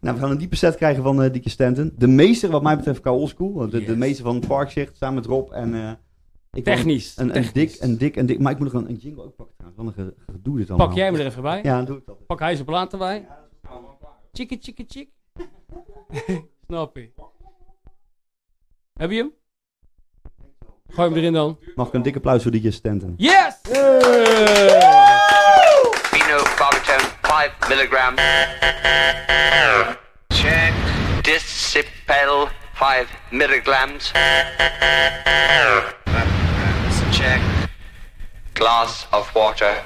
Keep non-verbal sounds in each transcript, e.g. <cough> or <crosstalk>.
Nou, we gaan een diepe set krijgen van eh Dieke Stanton. De meester, wat mij betreft, qua oldschool. De, de meester van het parkzicht, samen met Rob. En, eh, ik Technisch. Een, een technisch. dik, een dik, een dik. Maar ik moet nog een, een jingle ook pakken trouwens. Wat een ge- gedoe dit allemaal. Pak jij me er even bij. Ja, dan doe ik dat. Pak hij zijn plaat erbij. Chickie, chickie, chick. Snap je. Heb je hem? Gooi hem erin dan. Mag ik een dikke applaus voor Dieke Stanton? Yes! 5 milligram. Check. Discipel 5 milligrams. Check. Glass of water.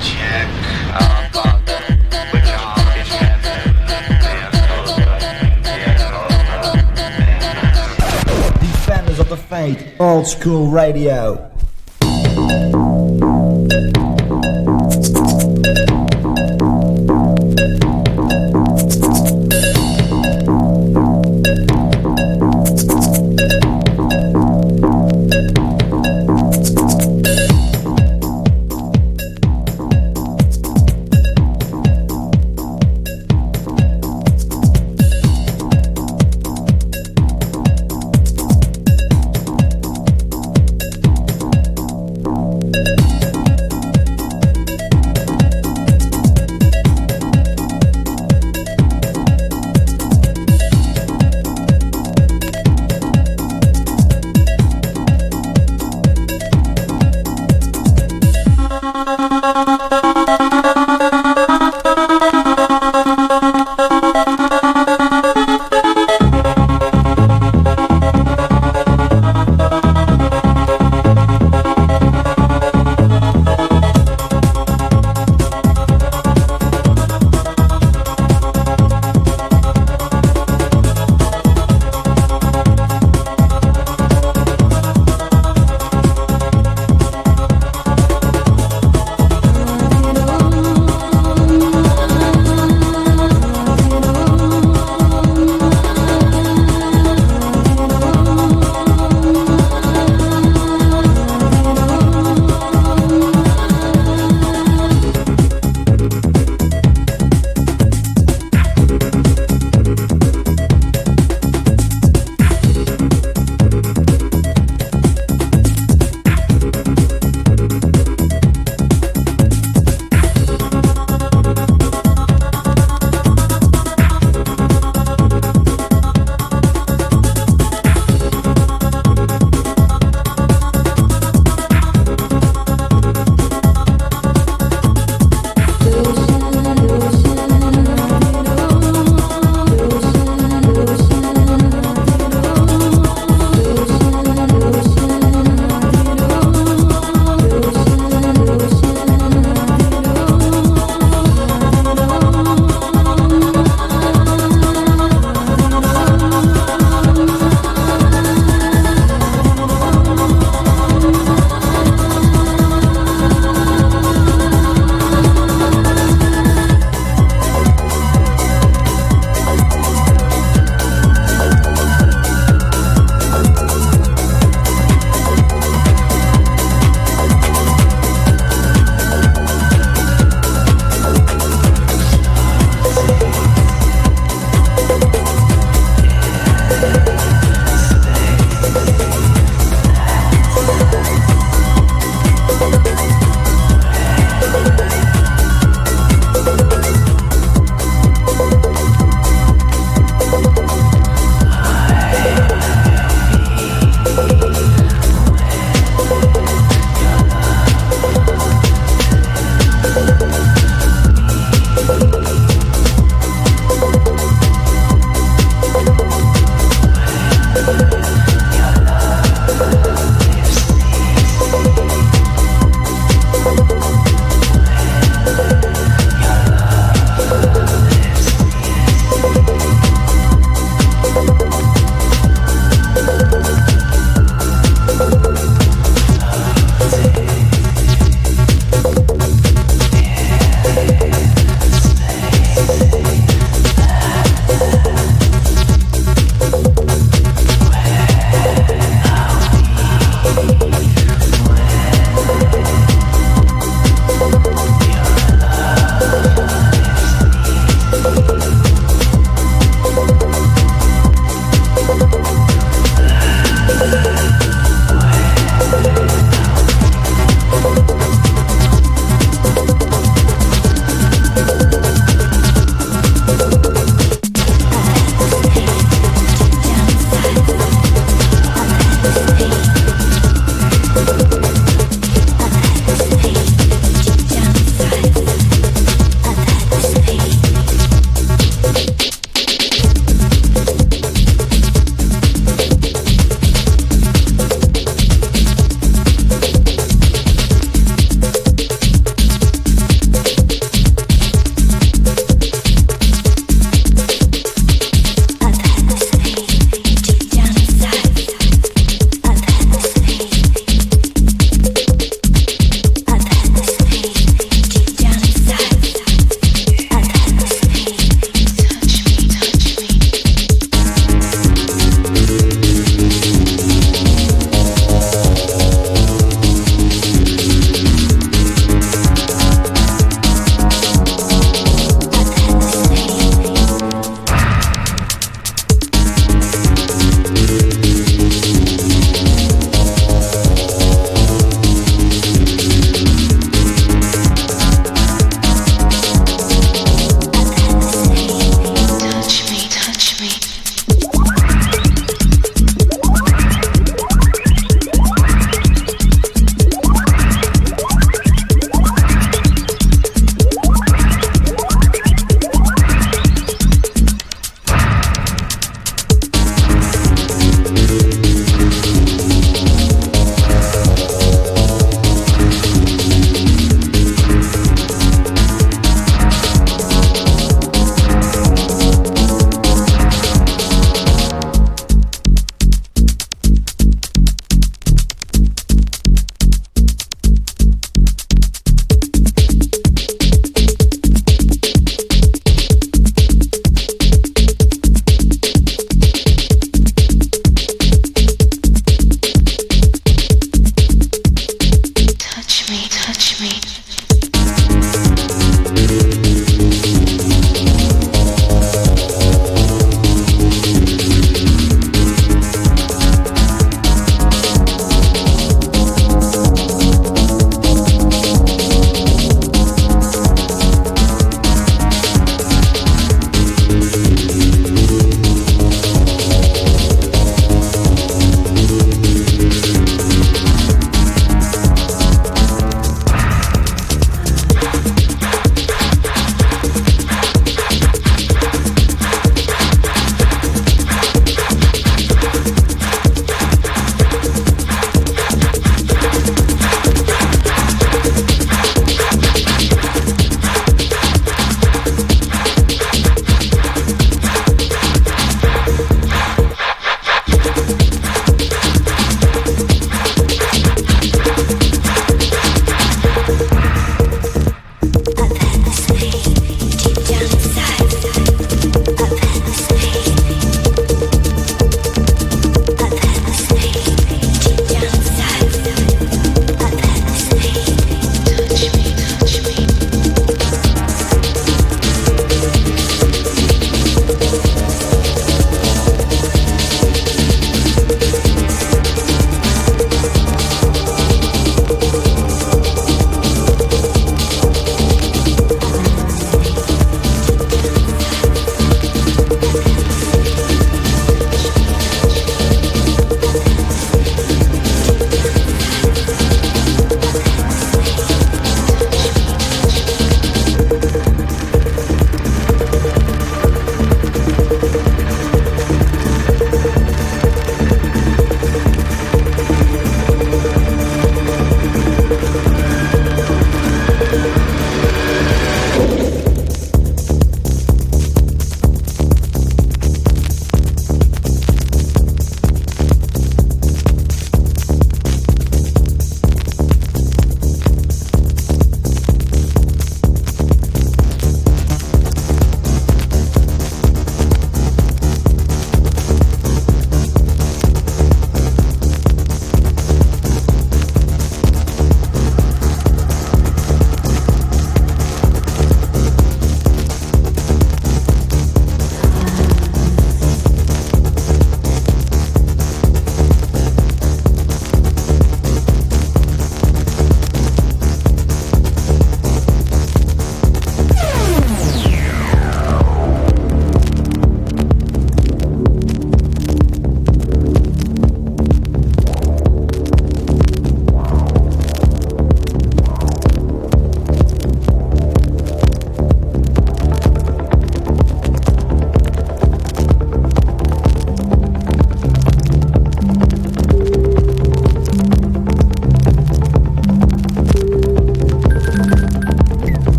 Check. Defenders of the Faith, Old School Radio.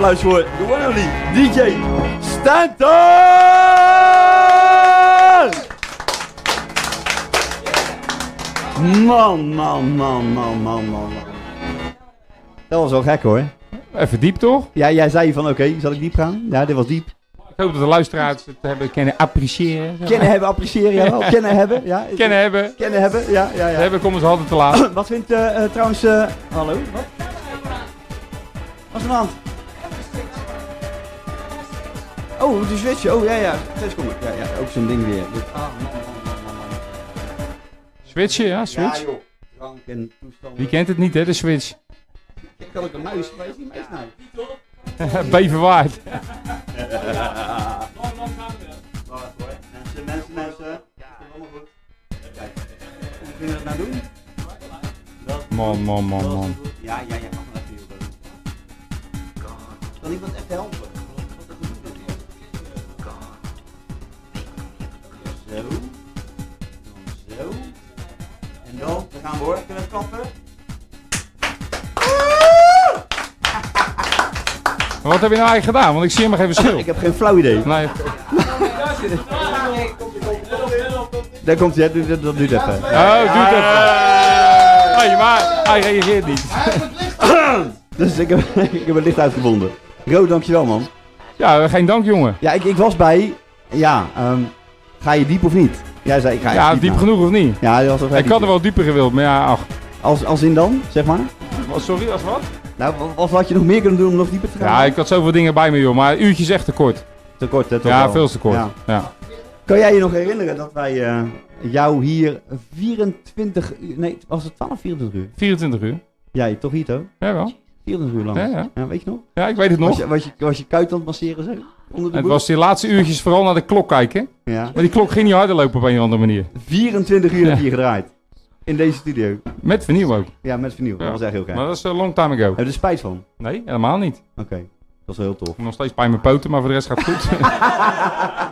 Applaus voor de one only DJ Stanton! Man, man, man, man, man, man, man. Dat was wel gek hoor. Even diep toch? Ja, jij zei van oké, zal ik diep gaan? Ja, dit was diep. Ik hoop dat de luisteraars het hebben kunnen appreciëren. Kennen hebben, appreciëren, jawel. Kennen hebben, ja. Kennen hebben. Kennen hebben, ja, ja, ja. Hebben komen ze altijd te laat. <clears throat> Wat vindt eh, eh, trouwens... eh, hallo? Wat? Wat is er aan? Oh, de switch. Oh, ja, ja. Twee seconden. Ja, ja. Ook zo'n ding weer. Dit- Ah, man, man, man, man, man. Switchen, ja, switch. Ja, joh. Drank en toestanden. Wie kent het niet, hè, de switch? Ik kan ook een muis. Waar is die muis nou? <laughs> Beverwaard. <laughs> Wacht hoor. Mensen, mensen, mensen. Ja, allemaal goed. Kijk. Hoe kun je dat nou doen? Dat- Man, man, man, man. Ja, ja, ja. Mag maar even. Kan iemand echt helpen? Gaan we hoor. Kunnen we klappen? Maar wat heb je nou eigenlijk gedaan? Want ik zie helemaal geen verschil. Ik heb geen flauw idee. Nee, Daar komt hij, dat, dat duurt even. oh, doe het even. Hey, maar hij reageert niet. Dus ik heb, ik heb het licht uitgevonden. Ro, dankjewel man. Ja, geen dank, jongen. Ja, ik, ik was bij. Ja, ehm, ga je diep of niet? Jij zei ik ga Ja, diep genoeg of niet? Ja, dat was Ik had er wel dieper gewild, maar ja, ach. Als, als in dan, zeg maar. Sorry, als wat? Nou, wat, wat had je nog meer kunnen doen om nog dieper te gaan? Ja, ik had zoveel dingen bij me, joh. Maar een uurtje is echt te kort. Te kort, hè? toch Ja, wel. veel te kort. Ja. Ja. Kan jij je nog herinneren dat wij eh, jou hier 24 uur... Nee, was het 12 24 uur? 24 uur. Jij, toch Hito? Ja, wel. 24 uur lang. Ja, ja. Ja, weet je nog? Ja, ik weet het Was nog. je, was, je, was je kuit aan het masseren zo? Onder de Het was die laatste uurtjes vooral naar de klok kijken. Ja. Maar die klok ging niet harder lopen op een of andere manier. 24 uur heb je gedraaid. In deze studio. Met vernieuw ook. Ja, met vernieuw. Dat was echt heel gaaf. Maar dat is een long time ago. Heb je er spijt van? Nee, helemaal niet. Oké. Dat was wel heel tof. Ik heb nog steeds pijn met poten, maar voor de rest gaat het goed. <laughs>